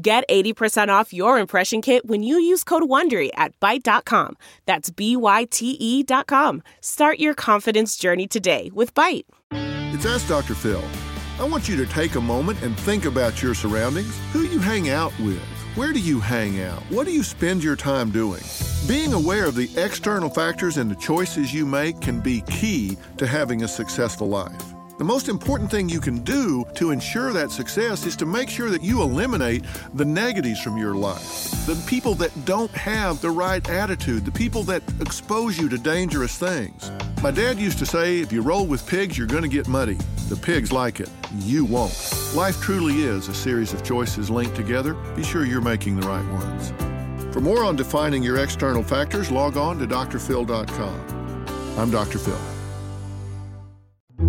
Get 80% off your impression kit when you use code WONDERY at Byte.com. That's B-Y-T-E dot com. Start your confidence journey today with Byte. It's Ask Dr. Phil. I want you to take a moment and think about your surroundings. Who you hang out with? Where do you hang out? What do you spend your time doing? Being aware of the external factors and the choices you make can be key to having a successful life. The most important thing you can do to ensure that success is to make sure that you eliminate the negatives from your life. The people that don't have the right attitude, the people that expose you to dangerous things. My dad used to say, if you roll with pigs, you're going to get muddy. The pigs like it. You won't. Life truly is a series of choices linked together. Be sure you're making the right ones. For more on defining your external factors, log on to drphil.com. I'm Dr. Phil.